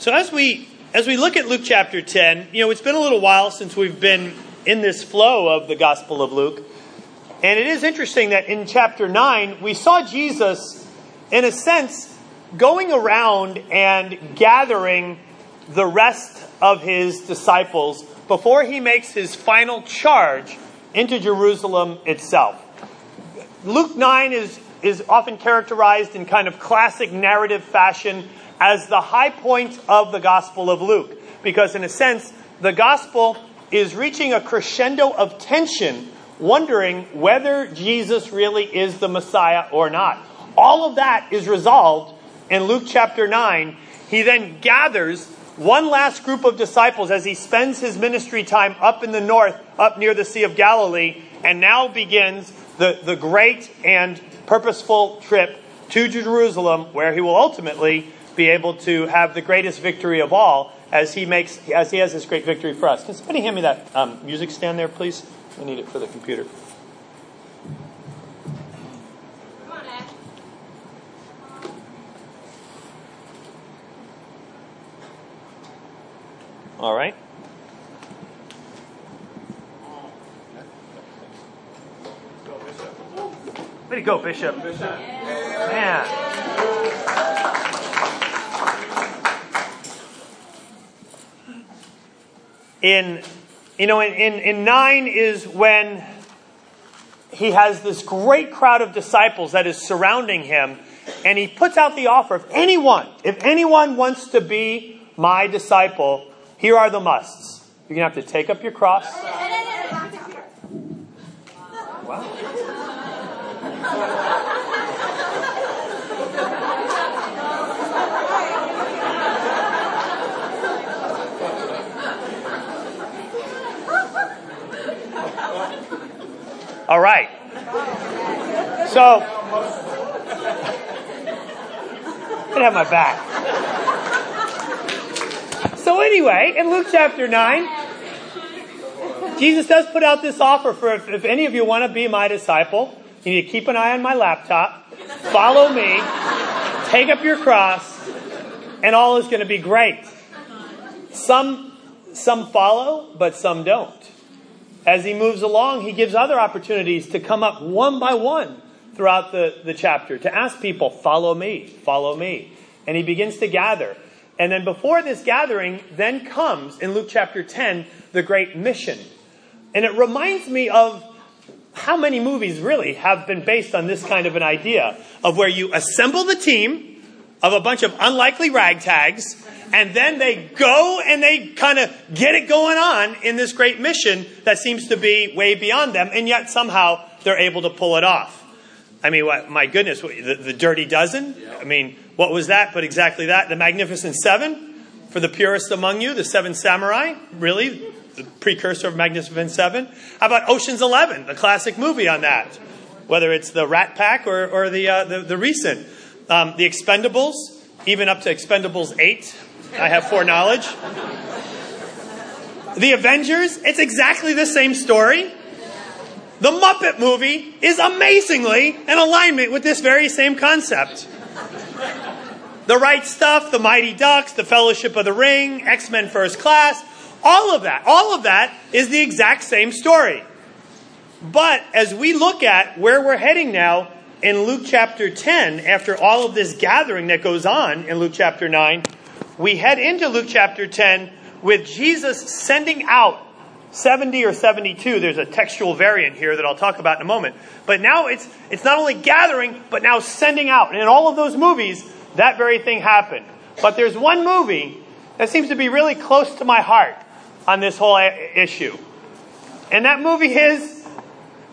So as we as we look at Luke chapter 10, you know, it's been a little while since we've been in this flow of the Gospel of Luke. And it is interesting that in chapter 9, we saw Jesus, in a sense, going around and gathering the rest of his disciples before he makes his final charge into Jerusalem itself. Luke 9 is, is often characterized in kind of classic narrative fashion as the high point of the Gospel of Luke. Because, in a sense, the Gospel is reaching a crescendo of tension, wondering whether Jesus really is the Messiah or not. All of that is resolved in Luke chapter 9. He then gathers one last group of disciples as he spends his ministry time up in the north, up near the Sea of Galilee, and now begins the, the great and purposeful trip to Jerusalem, where he will ultimately be able to have the greatest victory of all as he makes as he has this great victory for us. Can somebody hand me that um, music stand there, please? I need it for the computer. All right. Way to go, Bishop. Man. in you know in, in, in 9 is when he has this great crowd of disciples that is surrounding him and he puts out the offer if anyone if anyone wants to be my disciple here are the musts you're going to have to take up your cross All right. So, I have my back. So, anyway, in Luke chapter 9, Jesus does put out this offer for if, if any of you want to be my disciple, you need to keep an eye on my laptop, follow me, take up your cross, and all is going to be great. Some, some follow, but some don't as he moves along, he gives other opportunities to come up one by one throughout the, the chapter to ask people, follow me, follow me. And he begins to gather. And then before this gathering, then comes in Luke chapter 10, the great mission. And it reminds me of how many movies really have been based on this kind of an idea of where you assemble the team of a bunch of unlikely ragtags and then they go and they kind of get it going on in this great mission that seems to be way beyond them, and yet somehow they're able to pull it off. I mean, my goodness, the, the Dirty Dozen? I mean, what was that but exactly that? The Magnificent Seven? For the purest among you, the Seven Samurai? Really? The precursor of Magnificent Seven? How about Ocean's Eleven, the classic movie on that? Whether it's the Rat Pack or, or the, uh, the, the, recent. Um, the Expendables, even up to Expendables 8, I have foreknowledge. The Avengers, it's exactly the same story. The Muppet movie is amazingly in alignment with this very same concept. The Right Stuff, The Mighty Ducks, The Fellowship of the Ring, X Men First Class, all of that, all of that is the exact same story. But as we look at where we're heading now in Luke chapter 10, after all of this gathering that goes on in Luke chapter 9, we head into Luke chapter 10 with Jesus sending out 70 or 72. There's a textual variant here that I'll talk about in a moment. But now it's, it's not only gathering, but now sending out. And in all of those movies, that very thing happened. But there's one movie that seems to be really close to my heart on this whole issue. And that movie is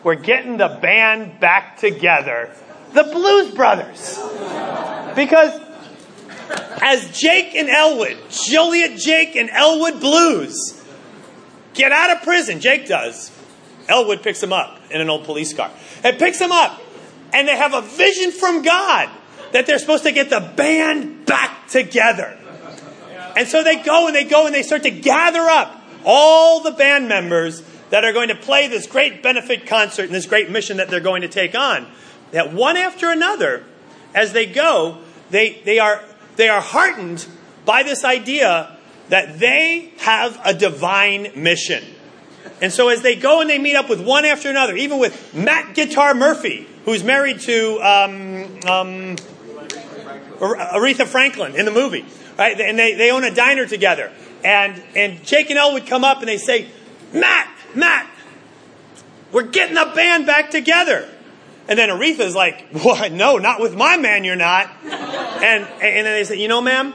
We're Getting the Band Back Together. The Blues Brothers. Because as Jake and Elwood, Joliet Jake and Elwood Blues, get out of prison. Jake does. Elwood picks him up in an old police car. It picks him up. And they have a vision from God that they're supposed to get the band back together. And so they go and they go and they start to gather up all the band members that are going to play this great benefit concert and this great mission that they're going to take on. That one after another, as they go, they, they are they are heartened by this idea that they have a divine mission. And so as they go and they meet up with one after another, even with Matt Guitar Murphy, who's married to um, um, Aretha Franklin in the movie, right? And they, they own a diner together. And, and Jake and Elwood come up and they say, Matt, Matt, we're getting the band back together. And then Aretha's like, what? No, not with my man, you're not. And, and then they say, you know, ma'am,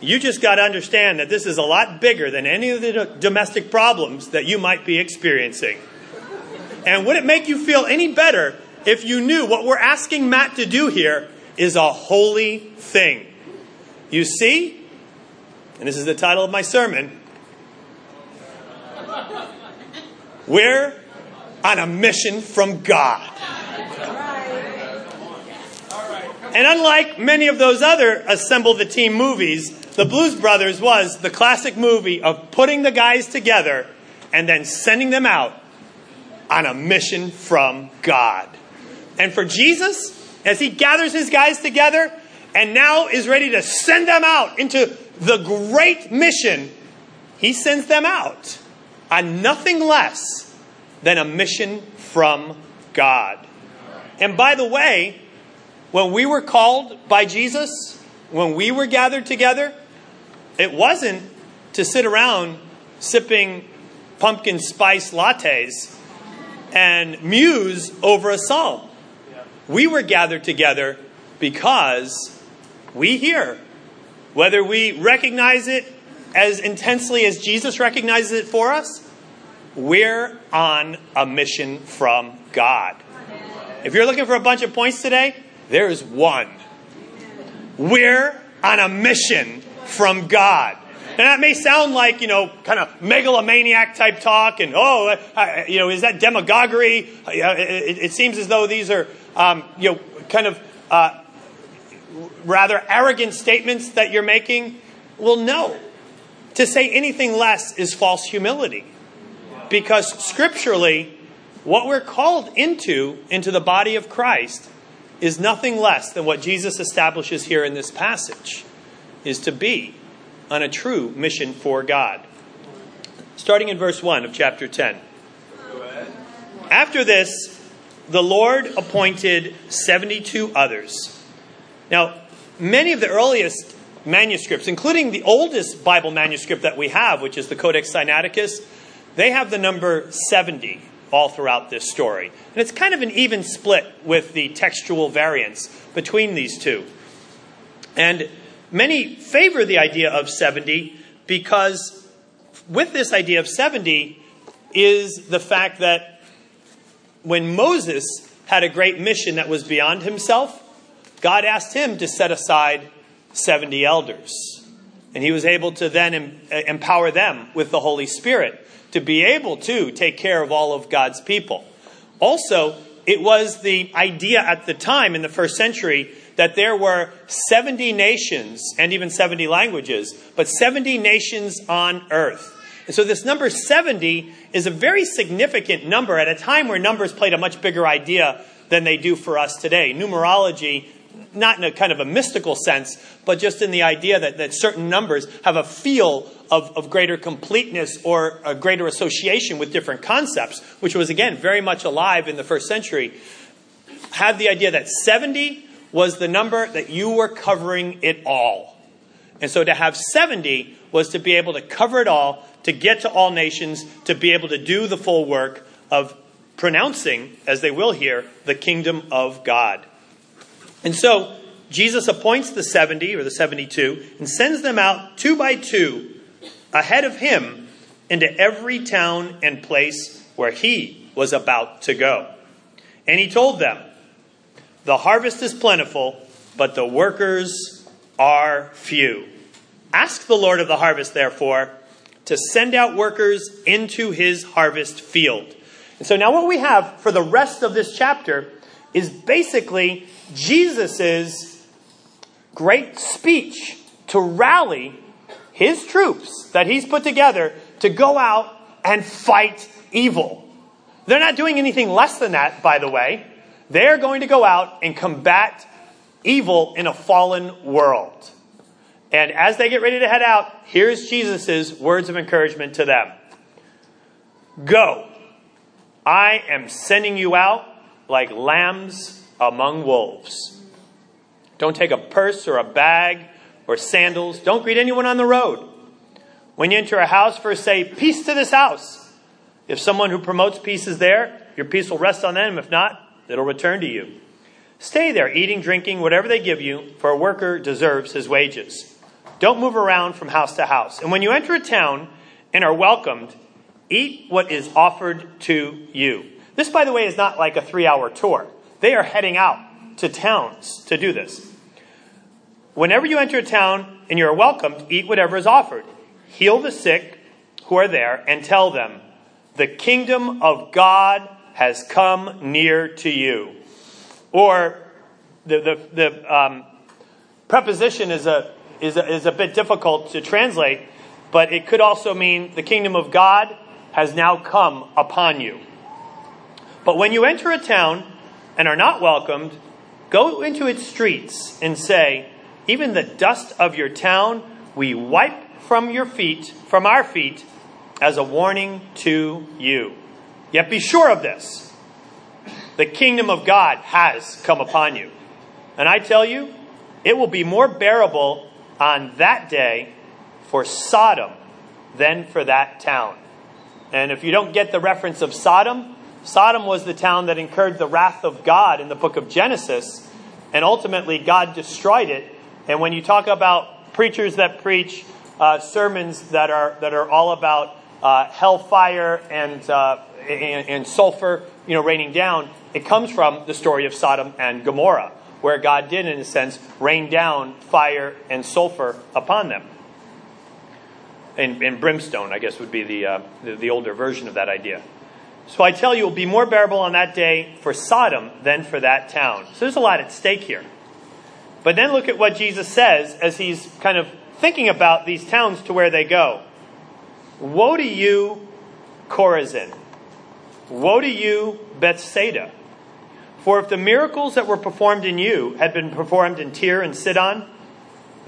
you just got to understand that this is a lot bigger than any of the domestic problems that you might be experiencing. And would it make you feel any better if you knew what we're asking Matt to do here is a holy thing? You see, and this is the title of my sermon, we're on a mission from God. And unlike many of those other Assemble the Team movies, The Blues Brothers was the classic movie of putting the guys together and then sending them out on a mission from God. And for Jesus, as he gathers his guys together and now is ready to send them out into the great mission, he sends them out on nothing less than a mission from God. And by the way, when we were called by Jesus, when we were gathered together, it wasn't to sit around sipping pumpkin spice lattes and muse over a psalm. We were gathered together because we hear, whether we recognize it as intensely as Jesus recognizes it for us, we're on a mission from God. If you're looking for a bunch of points today, there's one. We're on a mission from God. And that may sound like, you know, kind of megalomaniac type talk, and oh, uh, you know, is that demagoguery? Uh, it, it, seems as though these are, um, you know, kind of uh, rather arrogant statements that you're making. Well, no. To say anything less is false humility. Because scripturally, what we're called into, into the body of Christ, is nothing less than what Jesus establishes here in this passage is to be on a true mission for God. Starting in verse 1 of chapter 10. After this, the Lord appointed 72 others. Now, many of the earliest manuscripts, including the oldest Bible manuscript that we have, which is the Codex Sinaiticus, they have the number 70 all throughout this story. And it's kind of an even split with the textual variants between these two. And many favor the idea of 70 because with this idea of 70 is the fact that when Moses had a great mission that was beyond himself, God asked him to set aside 70 elders. And he was able to then uh, empower them with the Holy Spirit to be able to take care of all of God's people. Also, it was the idea at the time in the first century that there were 70 nations and even 70 languages, but 70 nations on earth. And so this number 70 is a very significant number at a time where numbers played a much bigger idea than they do for us today. Numerology not in a kind of a mystical sense, but just in the idea that, that certain numbers have a feel of, of greater completeness or a greater association with different concepts, which was, again, very much alive in the first century, had the idea that 70 was the number that you were covering it all. And so to have 70 was to be able to cover it all, to get to all nations, to be able to do the full work of pronouncing, as they will here, the kingdom of God. And so Jesus appoints the 70 or the 72 and sends them out two by two ahead of him into every town and place where he was about to go. And he told them, The harvest is plentiful, but the workers are few. Ask the Lord of the harvest, therefore, to send out workers into his harvest field. And so now, what we have for the rest of this chapter is basically Jesus' great speech to rally his troops that he's put together to go out and fight evil. They're not doing anything less than that, by the way. They're going to go out and combat evil in a fallen world. And as they get ready to head out, here's Jesus' words of encouragement to them Go. I am sending you out like lambs among wolves. Don't take a purse or a bag or sandals. Don't greet anyone on the road. When you enter a house, first say, Peace to this house. If someone who promotes peace is there, your peace will rest on them. If not, it'll return to you. Stay there, eating, drinking, whatever they give you, for a worker deserves his wages. Don't move around from house to house. And when you enter a town and are welcomed, eat what is offered to you. This, by the way, is not like a three hour tour. They are heading out to towns to do this. Whenever you enter a town and you are welcomed, eat whatever is offered. Heal the sick who are there and tell them, the kingdom of God has come near to you. Or the, the, the um, preposition is a, is, a, is a bit difficult to translate, but it could also mean the kingdom of God has now come upon you. But when you enter a town and are not welcomed, go into its streets and say, Even the dust of your town we wipe from your feet, from our feet, as a warning to you. Yet be sure of this the kingdom of God has come upon you. And I tell you, it will be more bearable on that day for Sodom than for that town. And if you don't get the reference of Sodom, Sodom was the town that incurred the wrath of God in the book of Genesis, and ultimately God destroyed it. And when you talk about preachers that preach uh, sermons that are that are all about uh, hellfire and, uh, and, and sulfur, you know, raining down, it comes from the story of Sodom and Gomorrah, where God did, in a sense, rain down fire and sulfur upon them. And, and brimstone, I guess, would be the, uh, the, the older version of that idea. So I tell you, it will be more bearable on that day for Sodom than for that town. So there's a lot at stake here. But then look at what Jesus says as he's kind of thinking about these towns to where they go. Woe to you, Chorazin! Woe to you, Bethsaida! For if the miracles that were performed in you had been performed in Tyre and Sidon,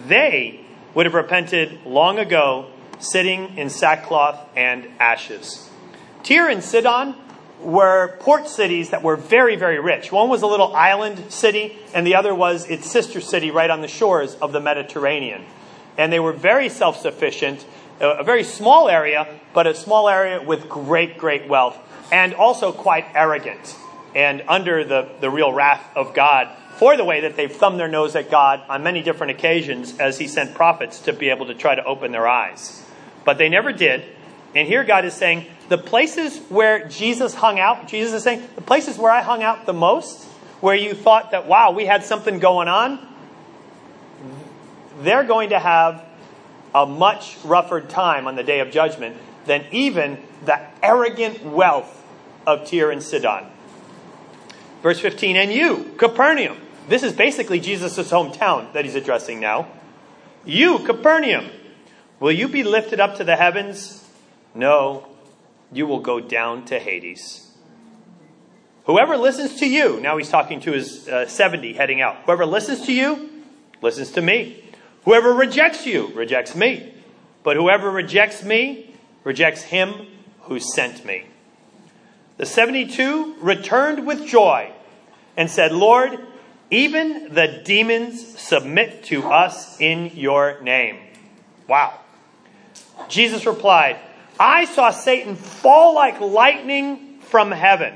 they would have repented long ago, sitting in sackcloth and ashes. Tyre and Sidon were port cities that were very, very rich. One was a little island city, and the other was its sister city right on the shores of the Mediterranean. And they were very self sufficient, a very small area, but a small area with great, great wealth, and also quite arrogant and under the, the real wrath of God for the way that they've thumbed their nose at God on many different occasions as He sent prophets to be able to try to open their eyes. But they never did. And here God is saying, the places where Jesus hung out, Jesus is saying, the places where I hung out the most, where you thought that, wow, we had something going on, they're going to have a much rougher time on the day of judgment than even the arrogant wealth of Tyre and Sidon. Verse 15, and you, Capernaum. This is basically Jesus' hometown that he's addressing now. You, Capernaum, will you be lifted up to the heavens? No, you will go down to Hades. Whoever listens to you, now he's talking to his uh, 70 heading out. Whoever listens to you, listens to me. Whoever rejects you, rejects me. But whoever rejects me, rejects him who sent me. The 72 returned with joy and said, Lord, even the demons submit to us in your name. Wow. Jesus replied, I saw Satan fall like lightning from heaven.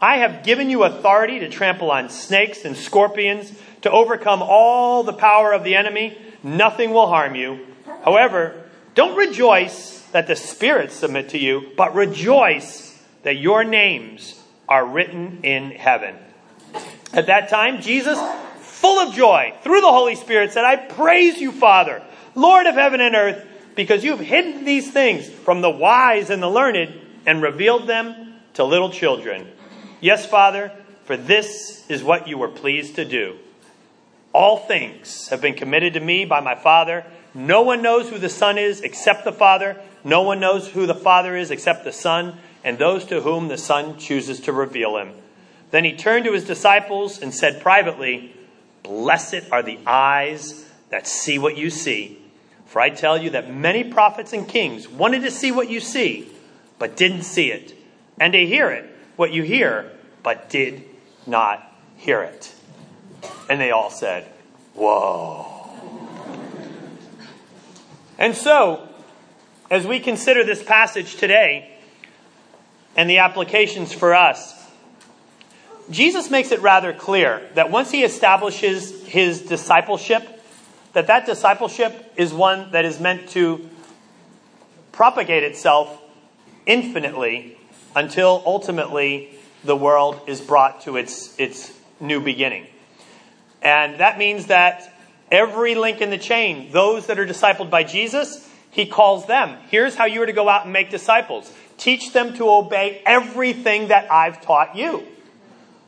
I have given you authority to trample on snakes and scorpions, to overcome all the power of the enemy. Nothing will harm you. However, don't rejoice that the spirits submit to you, but rejoice that your names are written in heaven. At that time, Jesus, full of joy, through the Holy Spirit, said, I praise you, Father, Lord of heaven and earth, because you've hidden these things from the wise and the learned and revealed them to little children. Yes, Father, for this is what you were pleased to do. All things have been committed to me by my Father. No one knows who the Son is except the Father. No one knows who the Father is except the Son and those to whom the Son chooses to reveal him. Then he turned to his disciples and said privately, Blessed are the eyes that see what you see. For I tell you that many prophets and kings wanted to see what you see, but didn't see it, and to hear it, what you hear, but did not hear it. And they all said, Whoa. And so, as we consider this passage today and the applications for us, Jesus makes it rather clear that once he establishes his discipleship, that that discipleship is one that is meant to propagate itself infinitely until ultimately the world is brought to its, its new beginning. And that means that every link in the chain, those that are discipled by Jesus, he calls them. Here's how you are to go out and make disciples. Teach them to obey everything that I've taught you.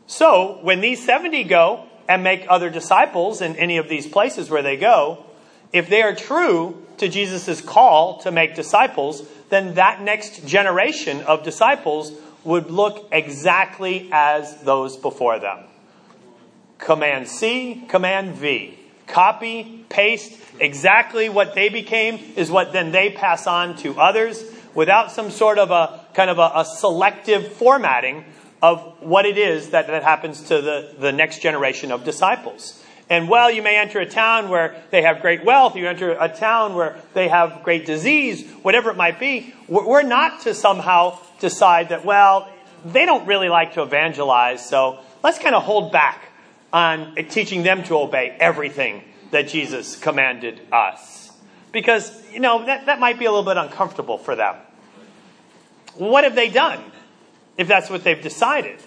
So, when these 70 go and make other disciples in any of these places where they go, if they are true to Jesus' call to make disciples, then that next generation of disciples would look exactly as those before them. Command C, Command V. Copy, paste, exactly what they became is what then they pass on to others without some sort of a kind of a, a selective formatting of what it is that, that happens to the, the next generation of disciples. And well, you may enter a town where they have great wealth, you enter a town where they have great disease, whatever it might be. We're not to somehow decide that, well, they don't really like to evangelize, so let's kind of hold back on teaching them to obey everything that Jesus commanded us. Because, you know, that, that might be a little bit uncomfortable for them. What have they done if that's what they've decided?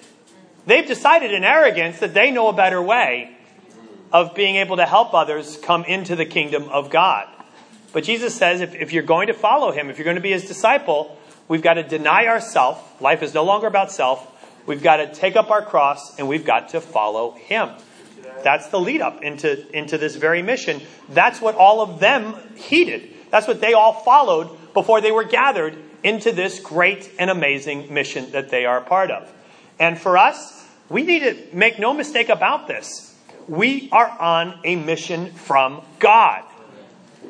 They've decided in arrogance that they know a better way of being able to help others come into the kingdom of God. But Jesus says if, if you're going to follow him, if you're going to be his disciple, we've got to deny ourselves. Life is no longer about self. We've got to take up our cross and we've got to follow him. That's the lead up into, into this very mission. That's what all of them heeded. That's what they all followed before they were gathered into this great and amazing mission that they are a part of. And for us, we need to make no mistake about this. We are on a mission from God.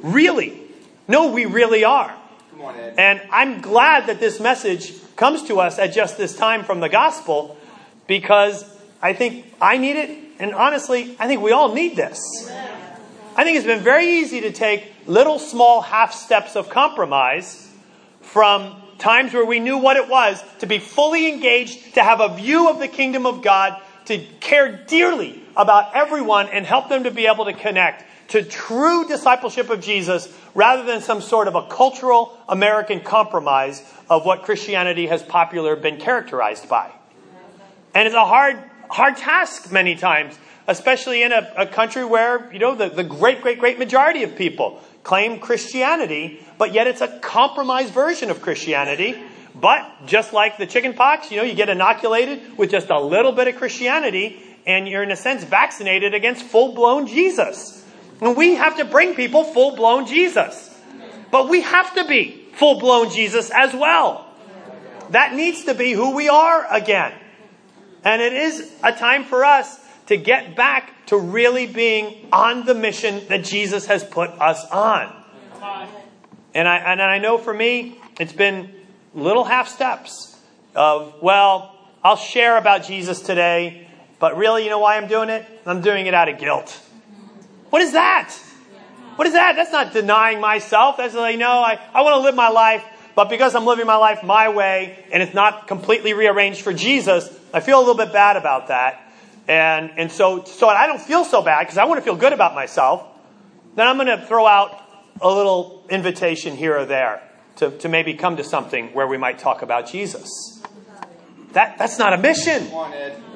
Really. No, we really are. On, and I'm glad that this message comes to us at just this time from the gospel because I think I need it, and honestly, I think we all need this. I think it's been very easy to take little small half steps of compromise from times where we knew what it was to be fully engaged, to have a view of the kingdom of God, to care dearly about everyone and help them to be able to connect to true discipleship of Jesus rather than some sort of a cultural American compromise of what Christianity has popular been characterized by. And it's a hard, hard task many times, especially in a, a country where, you know, the, the great, great, great majority of people claim Christianity, but yet it's a compromised version of Christianity. But just like the chicken pox, you know, you get inoculated with just a little bit of Christianity, and you're in a sense vaccinated against full blown Jesus. And we have to bring people full blown Jesus. But we have to be full blown Jesus as well. That needs to be who we are again. And it is a time for us to get back to really being on the mission that Jesus has put us on. And I, and I know for me, it's been little half steps of, well, I'll share about Jesus today, but really, you know why I'm doing it? I'm doing it out of guilt. What is that? What is that? That's not denying myself. That's like, no, I, I want to live my life, but because I'm living my life my way and it's not completely rearranged for Jesus, I feel a little bit bad about that. And, and so, so I don't feel so bad because I want to feel good about myself. Then I'm going to throw out a little invitation here or there to, to maybe come to something where we might talk about Jesus. That, that's not a mission.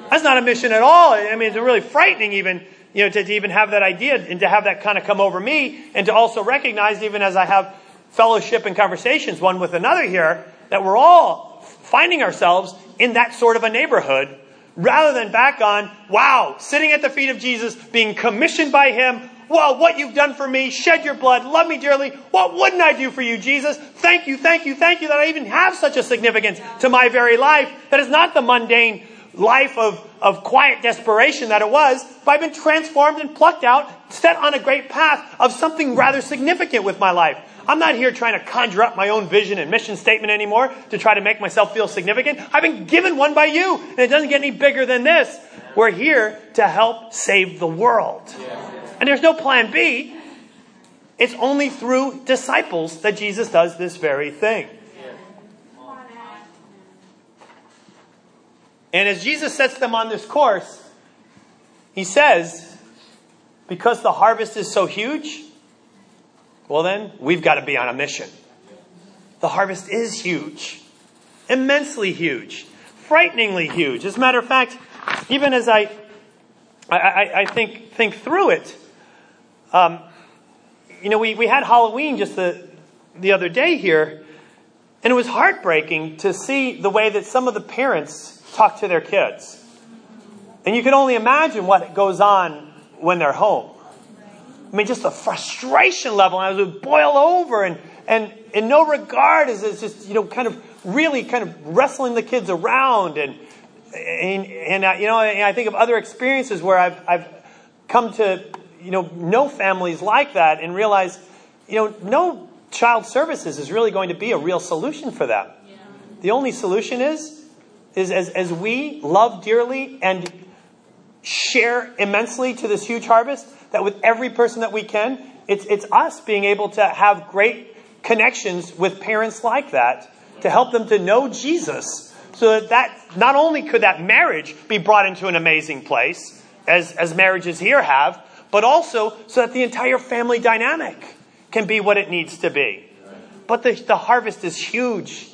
That's not a mission at all. I mean, it's really frightening even you know, to, to even have that idea and to have that kind of come over me and to also recognize, even as I have fellowship and conversations one with another here, that we're all finding ourselves in that sort of a neighborhood rather than back on, wow, sitting at the feet of Jesus, being commissioned by Him. Well, what you've done for me, shed your blood, love me dearly. What wouldn't I do for you, Jesus? Thank you, thank you, thank you that I even have such a significance to my very life that is not the mundane life of, of quiet desperation that it was, but I've been transformed and plucked out, set on a great path of something rather significant with my life. I'm not here trying to conjure up my own vision and mission statement anymore to try to make myself feel significant. I've been given one by you, and it doesn't get any bigger than this. We're here to help save the world. And there's no plan B. It's only through disciples that Jesus does this very thing. And as Jesus sets them on this course, he says, because the harvest is so huge, well, then we've got to be on a mission. The harvest is huge, immensely huge, frighteningly huge. As a matter of fact, even as I, I, I, think, think through it, um, you know, we, we had Halloween just the, the other day here, and it was heartbreaking to see the way that some of the parents talk to their kids. And you can only imagine what goes on when they're home. I mean, just the frustration level, and I would boil over, and, and in no regard is it just, you know, kind of really kind of wrestling the kids around. And, and, and uh, you know, and I think of other experiences where I've, I've come to, you know, know families like that and realize, you know, no child services is really going to be a real solution for them. Yeah. The only solution is, is as, as we love dearly and share immensely to this huge harvest, that with every person that we can, it's, it's us being able to have great connections with parents like that to help them to know Jesus so that, that not only could that marriage be brought into an amazing place, as, as marriages here have, but also so that the entire family dynamic can be what it needs to be. But the, the harvest is huge.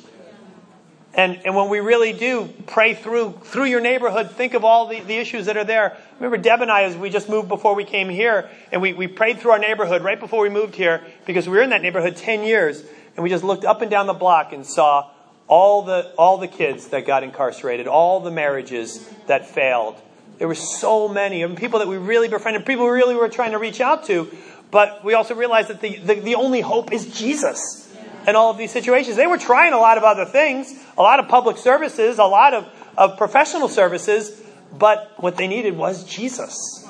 And, and when we really do pray through, through your neighborhood, think of all the, the issues that are there. Remember, Deb and I, as we just moved before we came here, and we, we prayed through our neighborhood right before we moved here, because we were in that neighborhood 10 years, and we just looked up and down the block and saw all the, all the kids that got incarcerated, all the marriages that failed. There were so many, and people that we really befriended, people we really were trying to reach out to, but we also realized that the, the, the only hope is Jesus in all of these situations. They were trying a lot of other things, a lot of public services, a lot of, of professional services, but what they needed was Jesus.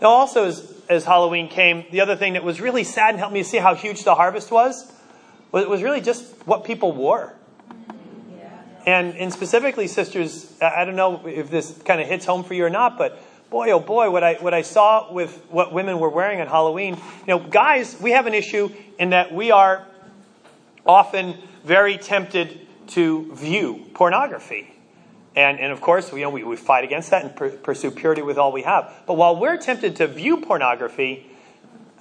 Now, also, as, as Halloween came, the other thing that was really sad and helped me see how huge the harvest was, was, was really just what people wore. And, and specifically, sisters, I don't know if this kind of hits home for you or not, but boy, oh boy, what I, what I saw with what women were wearing on Halloween. You know, guys, we have an issue in that we are often very tempted to view pornography. And, and of course, you know, we, we fight against that and per, pursue purity with all we have. But while we're tempted to view pornography,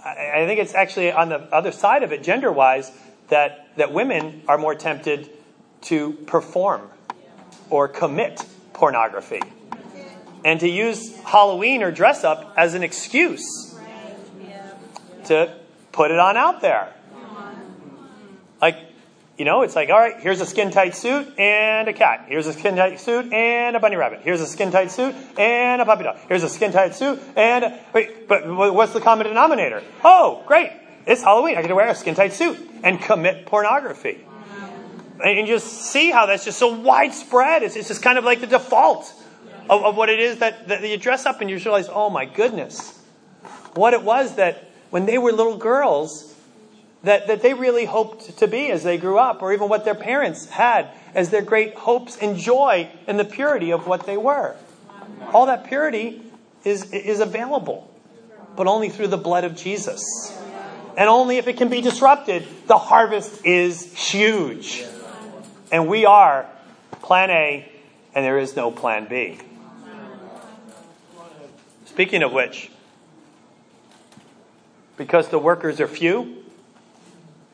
I, I think it's actually on the other side of it, gender wise, that, that women are more tempted to perform or commit pornography. And to use Halloween or dress up as an excuse to put it on out there. You know, it's like, all right, here's a skin tight suit and a cat. Here's a skin tight suit and a bunny rabbit. Here's a skin tight suit and a puppy dog. Here's a skin tight suit and a, wait, but what's the common denominator? Oh, great. It's Halloween. I get to wear a skin tight suit and commit pornography. And you just see how that's just so widespread. It's, it's just kind of like the default of, of what it is that, that you dress up and you realize, oh my goodness, what it was that when they were little girls, that, that they really hoped to be as they grew up, or even what their parents had as their great hopes and joy in the purity of what they were. All that purity is, is available, but only through the blood of Jesus. And only if it can be disrupted, the harvest is huge. And we are plan A, and there is no plan B. Speaking of which, because the workers are few,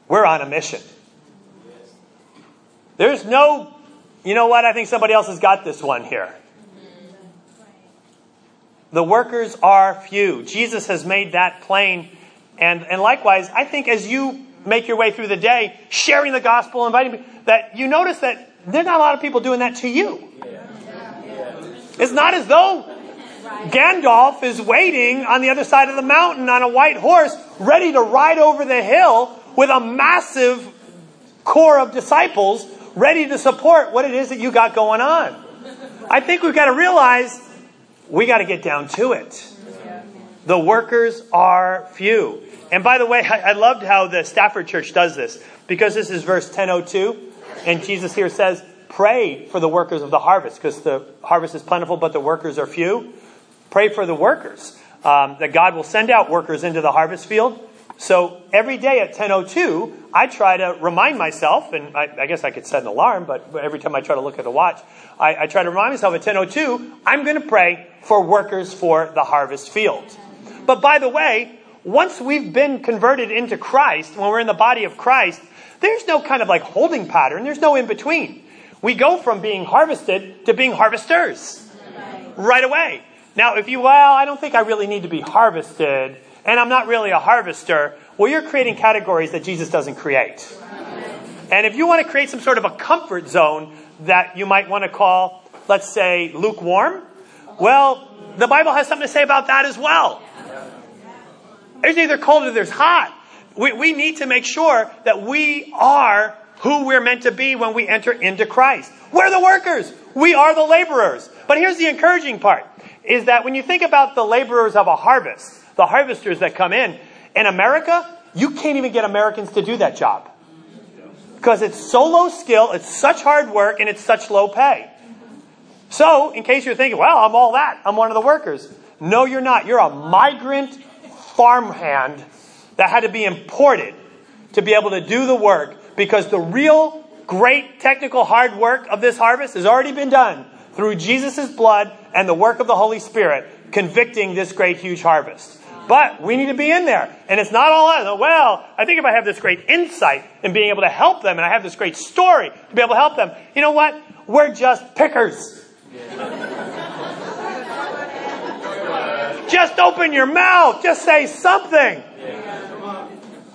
we're on a mission. There's no, you know what? I think somebody else has got this one here. The workers are few. Jesus has made that plain. And, and likewise, I think as you make your way through the day, sharing the gospel, inviting people, that you notice that there's not a lot of people doing that to you. It's not as though Gandalf is waiting on the other side of the mountain on a white horse, ready to ride over the hill with a massive corps of disciples ready to support what it is that you got going on. I think we've got to realize we got to get down to it. The workers are few. And by the way, I, loved how the Stafford Church does this because this is verse 1002. And Jesus here says, Pray for the workers of the harvest because the harvest is plentiful, but the workers are few. Pray for the workers um, that God will send out workers into the harvest field. So every day at 10:02, I try to remind myself, and I, I, guess I could set an alarm, but every time I try to look at the watch, I, I try to remind myself at 10:02, I'm going to pray for workers for the harvest field. But by the way, once we've been converted into Christ, when we're in the body of Christ, there's no kind of like holding pattern. There's no in between. We go from being harvested to being harvesters right away. Now, if you, well, I don't think I really need to be harvested, and I'm not really a harvester, well, you're creating categories that Jesus doesn't create. And if you want to create some sort of a comfort zone that you might want to call, let's say, lukewarm, well, the Bible has something to say about that as well. There's either cold or there's hot. We, we need to make sure that we are who we're meant to be when we enter into Christ. We're the workers. We are the laborers. But here's the encouraging part is that when you think about the laborers of a harvest, the harvesters that come in, in America, you can't even get Americans to do that job. Because it's so low skill, it's such hard work, and it's such low pay. So, in case you're thinking, well, I'm all that, I'm one of the workers. No, you're not. You're a migrant farmhand that had to be imported to be able to do the work because the real great technical hard work of this harvest has already been done through Jesus' blood and the work of the Holy Spirit convicting this great huge harvest. But we need to be in there. And it's not all that. Well, I think if I have this great insight in being able to help them and I have this great story to be able to help them, you know what? We're just pickers. just open your mouth. Just say something.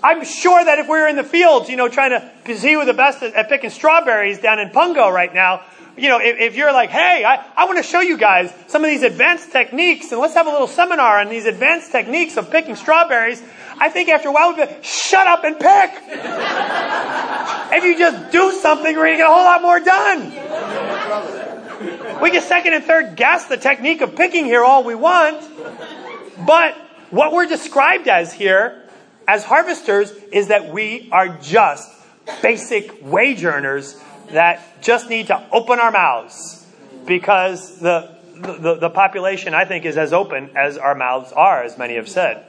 I'm sure that if we were in the fields, you know, trying to see who the best at picking strawberries down in Pungo right now, you know, if, if you're like, hey, I, I want to show you guys some of these advanced techniques and let's have a little seminar on these advanced techniques of picking strawberries, I think after a while we'd be, shut up and pick. if you just do something, we're going to get a whole lot more done. We can second and third guess the technique of picking here all we want. But what we're described as here, as harvesters, is that we are just basic wage earners that just need to open our mouths because the, the, the population, I think, is as open as our mouths are, as many have said.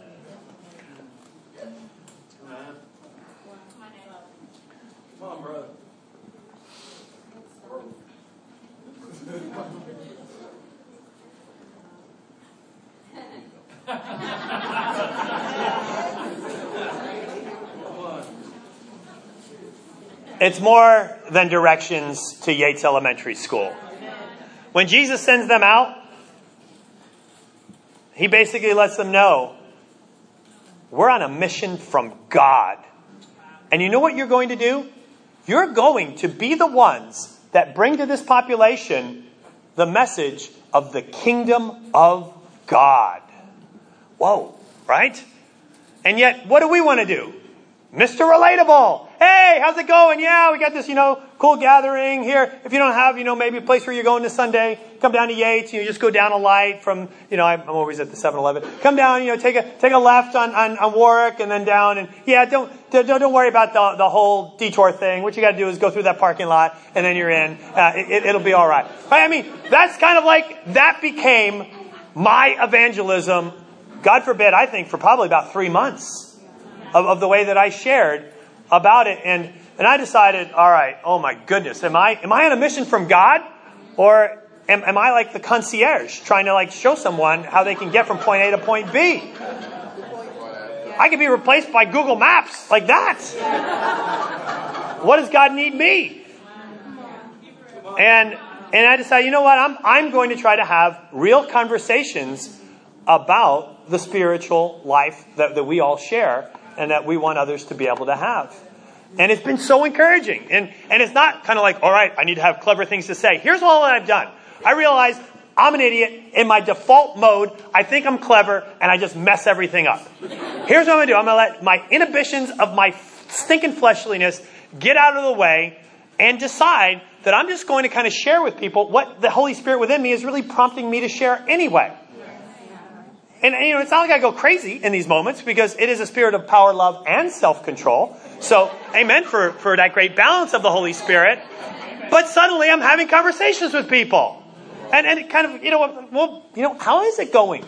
It's more than directions to Yates Elementary School. When Jesus sends them out, he basically lets them know we're on a mission from God. And you know what you're going to do? You're going to be the ones that bring to this population the message of the kingdom of God. Whoa, right? And yet, what do we want to do? Mr. Relatable. Hey, how's it going? Yeah, we got this, you know, cool gathering here. If you don't have, you know, maybe a place where you're going this Sunday, come down to Yates. You know, just go down a light from, you know, I'm always at the 7-Eleven. Come down, you know, take a take a left on, on, on Warwick and then down. And yeah, don't don't, don't worry about the the whole detour thing. What you got to do is go through that parking lot and then you're in. Uh, it, it'll be all right. I mean, that's kind of like that became my evangelism. God forbid, I think for probably about three months of, of the way that I shared about it. And, and I decided, all right, oh my goodness, am I, am I on a mission from God? Or am, am I like the concierge trying to like show someone how they can get from point A to point B? I could be replaced by Google Maps like that. What does God need me? And and I decided, you know what? I'm I'm going to try to have real conversations about the spiritual life that, that we all share and that we want others to be able to have. And it's been so encouraging. And, and it's not kind of like, all right, I need to have clever things to say. Here's all that I've done. I realize I'm an idiot. In my default mode, I think I'm clever and I just mess everything up. Here's what I'm going to do. I'm going to let my inhibitions of my stinking fleshliness get out of the way and decide that I'm just going to kind of share with people what the Holy Spirit within me is really prompting me to share anyway. And, you know, it's not like I go crazy in these moments because it is a spirit of power, love, and self-control. So, amen for, for that great balance of the Holy Spirit. But suddenly I'm having conversations with people. And, and kind of, you know, well, you know, how is it going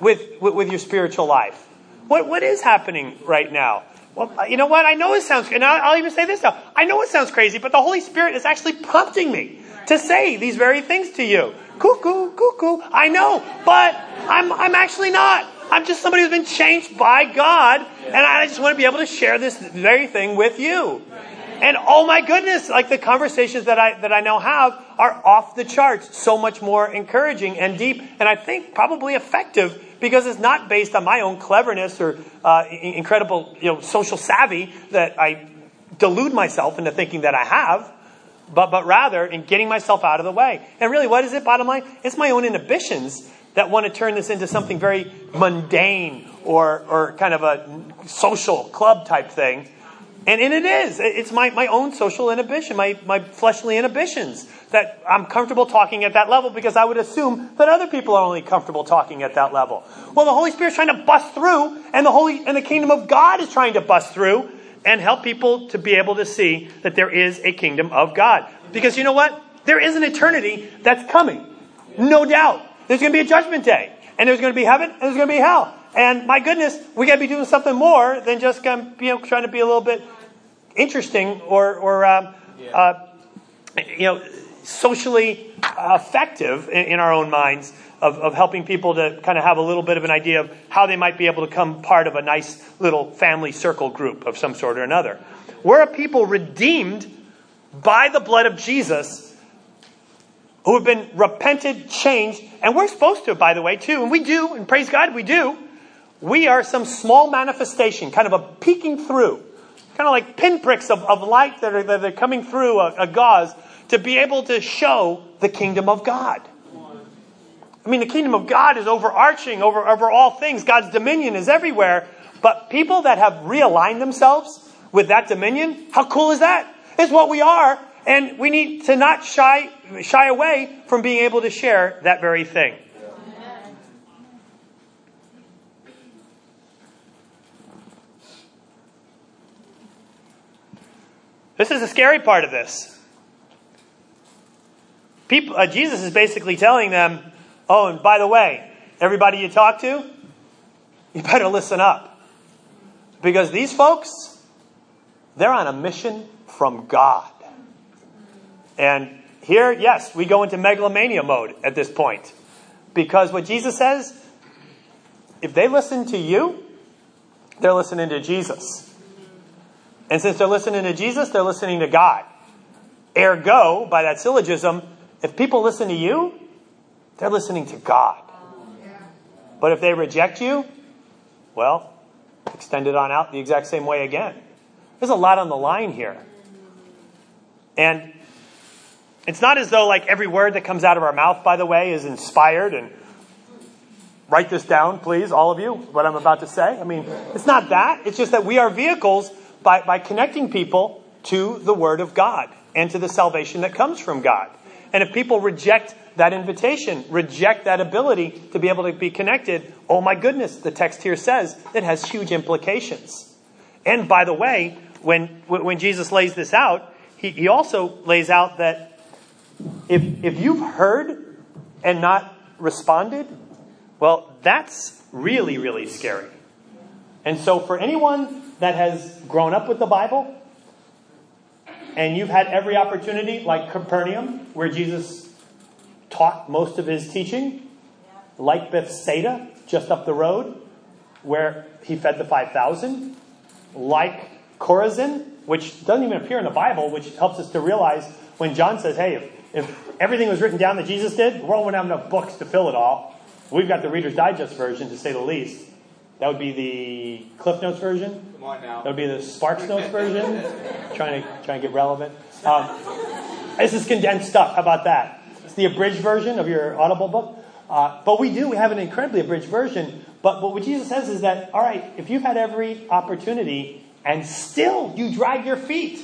with, with, with your spiritual life? What, what is happening right now? Well, uh, you know what? I know it sounds, and I'll, I'll even say this now. I know it sounds crazy, but the Holy Spirit is actually prompting me to say these very things to you. Cuckoo, cuckoo. I know, but I'm, I'm actually not. I'm just somebody who's been changed by God, and I just want to be able to share this very thing with you. And oh my goodness, like the conversations that I, that I now have are off the charts, so much more encouraging and deep, and I think probably effective because it's not based on my own cleverness or uh, incredible you know, social savvy that I delude myself into thinking that I have, but, but rather in getting myself out of the way. And really, what is it, bottom line? It's my own inhibitions that want to turn this into something very mundane or, or kind of a social club type thing. And, and it is. It's my, my own social inhibition, my, my fleshly inhibitions that I'm comfortable talking at that level because I would assume that other people are only comfortable talking at that level. Well, the Holy Spirit's trying to bust through, and the Holy and the kingdom of God is trying to bust through and help people to be able to see that there is a kingdom of God. Because you know what? There is an eternity that's coming. No doubt. There's going to be a judgment day, and there's going to be heaven, and there's going to be hell. And my goodness, we got to be doing something more than just you know, trying to be a little bit interesting or, or um, uh, you know, socially effective in, our own minds of, of, helping people to kind of have a little bit of an idea of how they might be able to come part of a nice little family circle group of some sort or another. We're a people redeemed by the blood of Jesus who have been repented, changed, and we're supposed to, by the way, too, and we do, and praise God, we do. We are some small manifestation, kind of a peeking through, kind of like pinpricks of, of light that are, that are coming through a, a gauze to be able to show the kingdom of God. I mean, the kingdom of God is overarching over, over all things. God's dominion is everywhere. But people that have realigned themselves with that dominion, how cool is that? It's what we are. And we need to not shy, shy away from being able to share that very thing. This is the scary part of this. People, uh, Jesus is basically telling them, oh, and by the way, everybody you talk to, you better listen up. Because these folks, they're on a mission from God. And here, yes, we go into megalomania mode at this point. Because what Jesus says, if they listen to you, they're listening to Jesus. And since they're listening to Jesus, they're listening to God. Ergo, by that syllogism, if people listen to you, they're listening to God. But if they reject you, well, extend it on out the exact same way again. There's a lot on the line here. And it's not as though like every word that comes out of our mouth, by the way, is inspired and write this down, please, all of you, what I'm about to say. I mean, it's not that. It's just that we are vehicles by, by connecting people to the Word of God and to the salvation that comes from God. And if people reject that invitation, reject that ability to be able to be connected, oh my goodness, the text here says it has huge implications. And by the way, when, when Jesus lays this out, he, he also lays out that if, if you've heard and not responded, well, that's really, really scary. And so, for anyone that has grown up with the Bible, and you've had every opportunity, like Capernaum, where Jesus taught most of his teaching, like Bethsaida, just up the road, where he fed the 5,000, like Chorazin, which doesn't even appear in the Bible, which helps us to realize when John says, hey, if, if everything was written down that Jesus did, the world wouldn't have enough books to fill it all. We've got the Reader's Digest version, to say the least. That would be the Cliff Notes version. Come on now. That would be the Sparks Notes version. trying to try and get relevant. Um, this is condensed stuff. How about that? It's the abridged version of your Audible book. Uh, but we do. We have an incredibly abridged version. But, but what Jesus says is that, all right, if you've had every opportunity and still you drag your feet,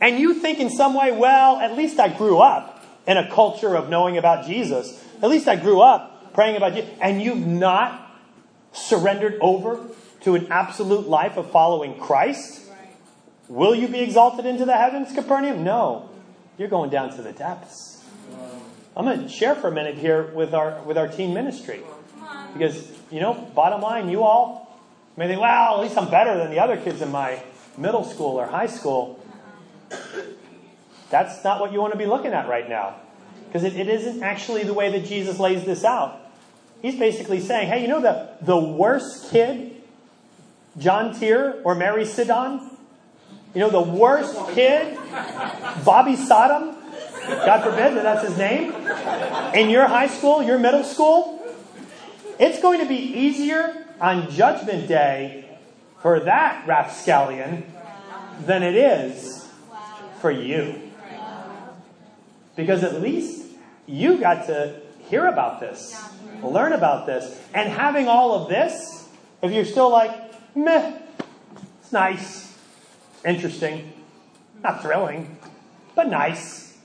and you think in some way, well, at least I grew up in a culture of knowing about Jesus. At least I grew up praying about Jesus. And you've not surrendered over to an absolute life of following Christ. Will you be exalted into the heavens, Capernaum? No. You're going down to the depths. I'm going to share for a minute here with our with our teen ministry. Because, you know, bottom line, you all may think, well, at least I'm better than the other kids in my middle school or high school. That's not what you want to be looking at right now. Because it, it isn't actually the way that Jesus lays this out. He's basically saying, hey, you know the, the worst kid, John Tyre or Mary Sidon? You know the worst kid, Bobby Sodom? God forbid that that's his name? In your high school, your middle school? It's going to be easier on Judgment Day for that rapscallion than it is for you. Because at least you got to hear about this, learn about this. And having all of this, if you're still like, meh, it's nice, interesting, not thrilling, but nice.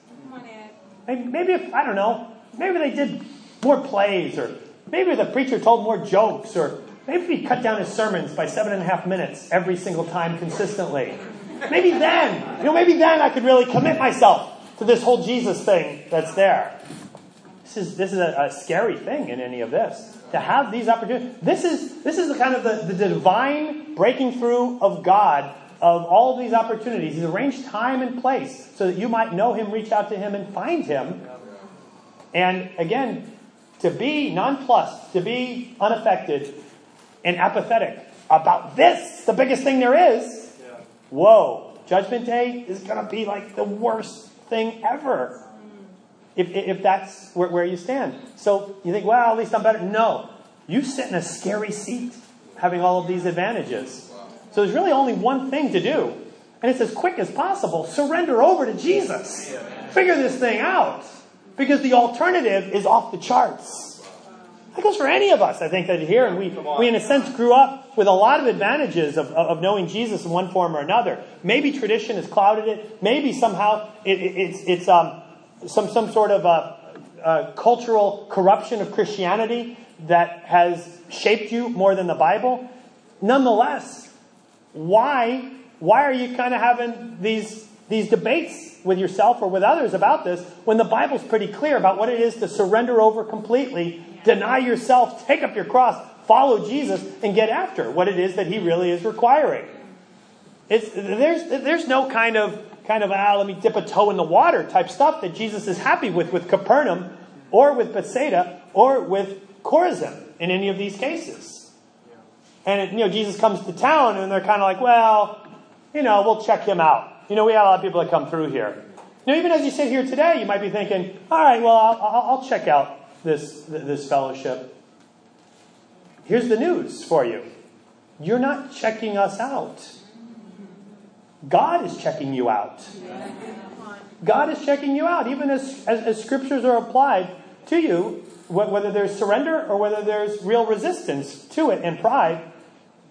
Maybe if, I don't know, maybe they did more plays, or maybe the preacher told more jokes, or maybe he cut down his sermons by seven and a half minutes every single time consistently. Maybe then, you know, maybe then I could really commit myself to this whole Jesus thing that's there. This is, this is a, a scary thing in any of this. To have these opportunities. This is, this is the kind of the, the divine breaking through of God of all of these opportunities. He's arranged time and place so that you might know Him, reach out to Him, and find Him. And again, to be nonplussed, to be unaffected and apathetic about this, the biggest thing there is. Whoa, Judgment Day is going to be like the worst thing ever. If, if that's where, where you stand. So you think, well, at least I'm better. No. You sit in a scary seat having all of these advantages. So there's really only one thing to do. And it's as quick as possible. Surrender over to Jesus. Figure this thing out. Because the alternative is off the charts. That goes for any of us, I think, that are here. And we, we, in a sense, grew up with a lot of advantages of, of knowing Jesus in one form or another. Maybe tradition has clouded it. Maybe somehow it, it, it's, it's um, some, some sort of a, a cultural corruption of Christianity that has shaped you more than the Bible. Nonetheless, why, why are you kind of having these, these debates with yourself or with others about this when the Bible's pretty clear about what it is to surrender over completely, deny yourself, take up your cross, follow Jesus, and get after what it is that He really is requiring? It's, there's, there's no kind of kind of, ah, let me dip a toe in the water type stuff that Jesus is happy with with Capernaum or with Bethsaida or with Chorazin in any of these cases. And, it, you know, Jesus comes to town and they're kind of like, well, you know, we'll check him out. You know, we have a lot of people that come through here. You know, even as you sit here today, you might be thinking, all right, well, I'll, I'll check out this, this fellowship. Here's the news for you. You're not checking us out. God is checking you out. God is checking you out, even as, as, as scriptures are applied to you, whether there's surrender or whether there's real resistance to it and pride.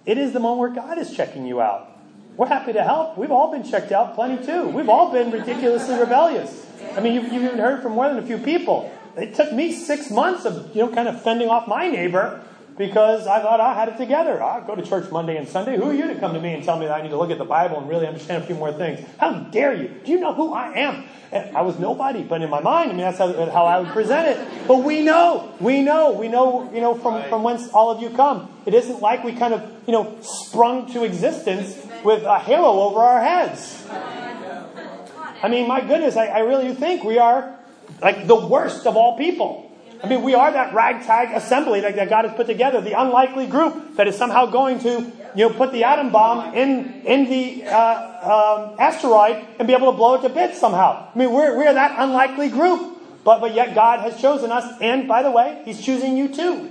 It is the moment where God is checking you out. We're happy to help. We've all been checked out plenty too. We've all been ridiculously rebellious. I mean, you've, you've even heard from more than a few people. It took me six months of, you know, kind of fending off my neighbor because I thought I had it together. I go to church Monday and Sunday. Who are you to come to me and tell me that I need to look at the Bible and really understand a few more things? How dare you? Do you know who I am? I was nobody, but in my mind, I mean, that's how, how I would present it. But we know, we know, we know, you know, from, from whence all of you come. It isn't like we kind of, you know, sprung to existence with a halo over our heads. I mean, my goodness, I, I really do think we are like the worst of all people. I mean, we are that ragtag assembly that, that God has put together, the unlikely group that is somehow going to, you know, put the atom bomb in in the uh, um, asteroid and be able to blow it to bits somehow. I mean, we're we're that unlikely group, but but yet God has chosen us, and by the way, He's choosing you too.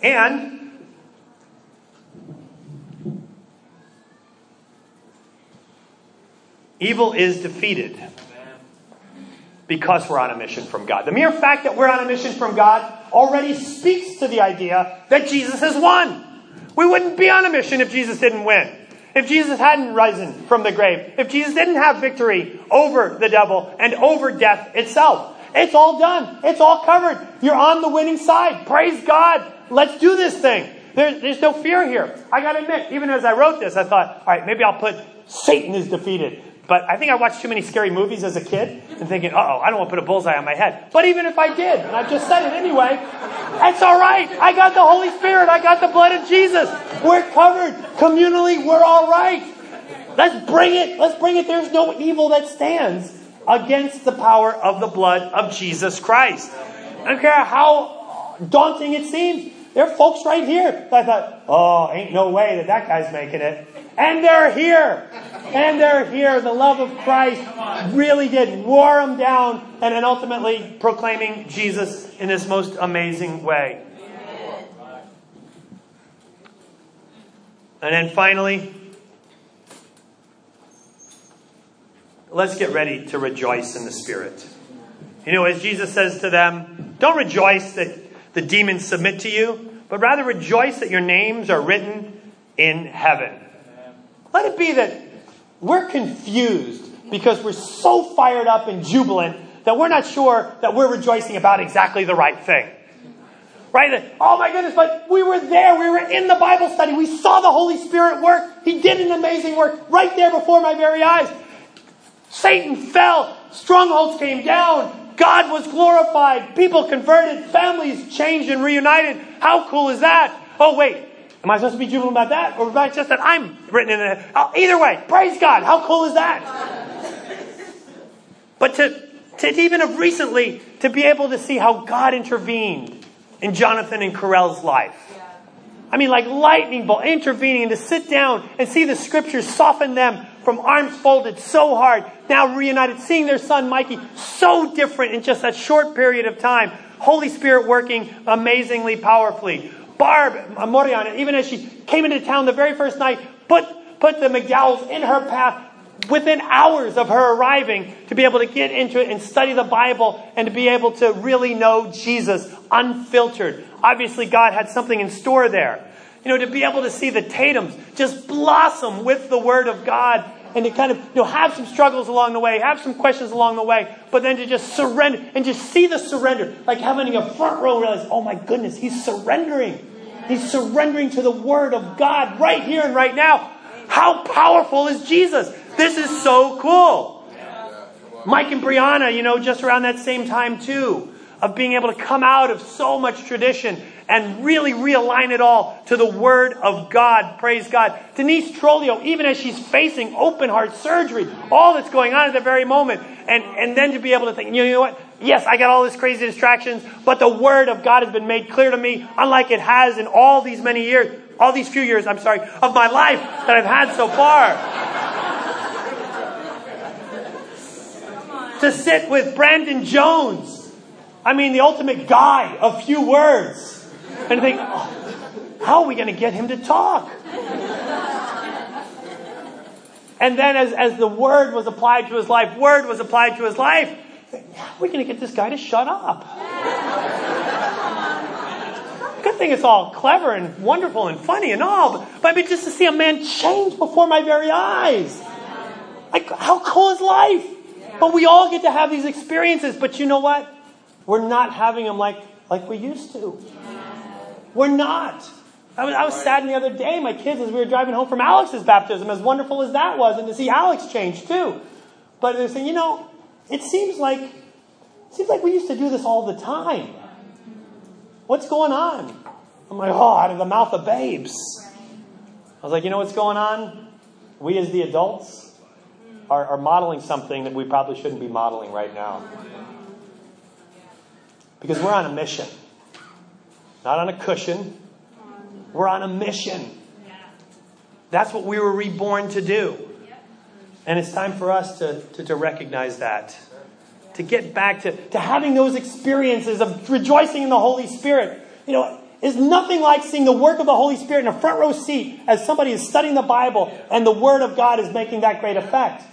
And evil is defeated because we're on a mission from God. The mere fact that we're on a mission from God already speaks to the idea that Jesus has won. We wouldn't be on a mission if Jesus didn't win. if Jesus hadn't risen from the grave, if Jesus didn't have victory over the devil and over death itself. It's all done. It's all covered. You're on the winning side. Praise God. Let's do this thing. There, there's no fear here. I got to admit, even as I wrote this, I thought, all right, maybe I'll put Satan is defeated. But I think I watched too many scary movies as a kid and thinking, oh, I don't want to put a bullseye on my head. But even if I did, and I've just said it anyway, that's all right. I got the Holy Spirit. I got the blood of Jesus. We're covered. Communally, we're all right. Let's bring it. Let's bring it. There's no evil that stands against the power of the blood of Jesus Christ. I don't care how daunting it seems. There are folks right here I thought, oh, ain't no way that that guy's making it. And they're here. And they're here. The love of Christ really did wore them down and then ultimately proclaiming Jesus in this most amazing way. And then finally, let's get ready to rejoice in the Spirit. You know, as Jesus says to them, don't rejoice that the demons submit to you, but rather rejoice that your names are written in heaven. Let it be that we're confused because we're so fired up and jubilant that we're not sure that we're rejoicing about exactly the right thing. Right? Oh my goodness, but we were there. We were in the Bible study. We saw the Holy Spirit work. He did an amazing work right there before my very eyes. Satan fell. Strongholds came down. God was glorified. People converted. Families changed and reunited. How cool is that? Oh, wait. Am I supposed to be jubilant about that? Or about just that I'm written in it? Oh, either way, praise God. How cool is that? but to, to even recently, to be able to see how God intervened in Jonathan and Corell's life. I mean, like lightning bolt intervening and to sit down and see the scriptures soften them from arms folded so hard, now reunited, seeing their son Mikey so different in just that short period of time. Holy Spirit working amazingly powerfully. Barb uh, Moriana, even as she came into town the very first night, put, put the McDowells in her path within hours of her arriving to be able to get into it and study the Bible and to be able to really know Jesus unfiltered. Obviously, God had something in store there. You know, to be able to see the Tatums just blossom with the Word of God and to kind of, you know, have some struggles along the way, have some questions along the way, but then to just surrender and just see the surrender, like having a front row realize, oh my goodness, he's surrendering. He's surrendering to the Word of God right here and right now. How powerful is Jesus? This is so cool. Mike and Brianna, you know, just around that same time too, of being able to come out of so much tradition and really realign it all to the Word of God. Praise God. Denise Trolio, even as she's facing open heart surgery, all that's going on at the very moment, and, and then to be able to think, you know what? Yes, I got all these crazy distractions, but the Word of God has been made clear to me, unlike it has in all these many years, all these few years, I'm sorry, of my life that I've had so far. to sit with Brandon Jones. I mean, the ultimate guy of few words and think, oh, how are we going to get him to talk? And then as, as the word was applied to his life, word was applied to his life, we're we going to get this guy to shut up. Good thing it's all clever and wonderful and funny and all, but I mean, just to see a man change before my very eyes. Like, how cool is life? But we all get to have these experiences, but you know what? We're not having them like, like we used to. We're not. I was, I was sad the other day, my kids, as we were driving home from Alex's baptism, as wonderful as that was, and to see Alex change too. But they're saying, you know, it seems like it seems like we used to do this all the time. What's going on? I'm like, oh, out of the mouth of babes. I was like, you know what's going on? We as the adults are, are modeling something that we probably shouldn't be modeling right now. Because we're on a mission. Not on a cushion. We're on a mission. That's what we were reborn to do. And it's time for us to, to, to recognize that. To get back to, to having those experiences of rejoicing in the Holy Spirit. You know, is nothing like seeing the work of the Holy Spirit in a front row seat as somebody is studying the Bible and the Word of God is making that great effect.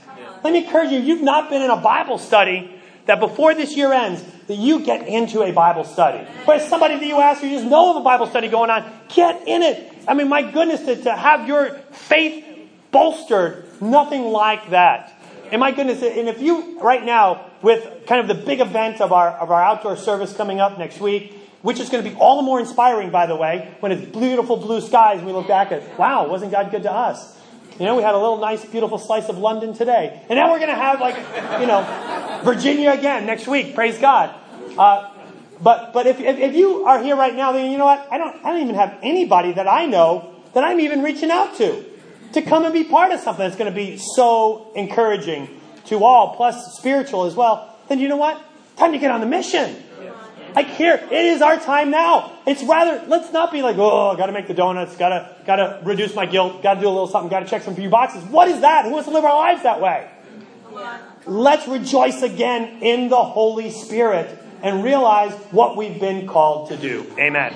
Let me encourage you, you've not been in a Bible study that before this year ends, that you get into a Bible study. But somebody that you ask, you just know of a Bible study going on, get in it. I mean, my goodness, to, to have your faith bolstered. Nothing like that. And my goodness, and if you, right now, with kind of the big event of our, of our outdoor service coming up next week, which is going to be all the more inspiring, by the way, when it's beautiful blue skies and we look back at, wow, wasn't God good to us? You know, we had a little nice, beautiful slice of London today. And now we're going to have, like, you know, Virginia again next week. Praise God. Uh, but but if, if, if you are here right now, then you know what? I don't, I don't even have anybody that I know that I'm even reaching out to to come and be part of something that's going to be so encouraging to all, plus spiritual as well. Then you know what? Time to get on the mission. Like here, it is our time now. It's rather, let's not be like, oh, I gotta make the donuts, gotta, gotta reduce my guilt, gotta do a little something, gotta check some few boxes. What is that? Who wants to live our lives that way? Let's rejoice again in the Holy Spirit and realize what we've been called to do. Amen.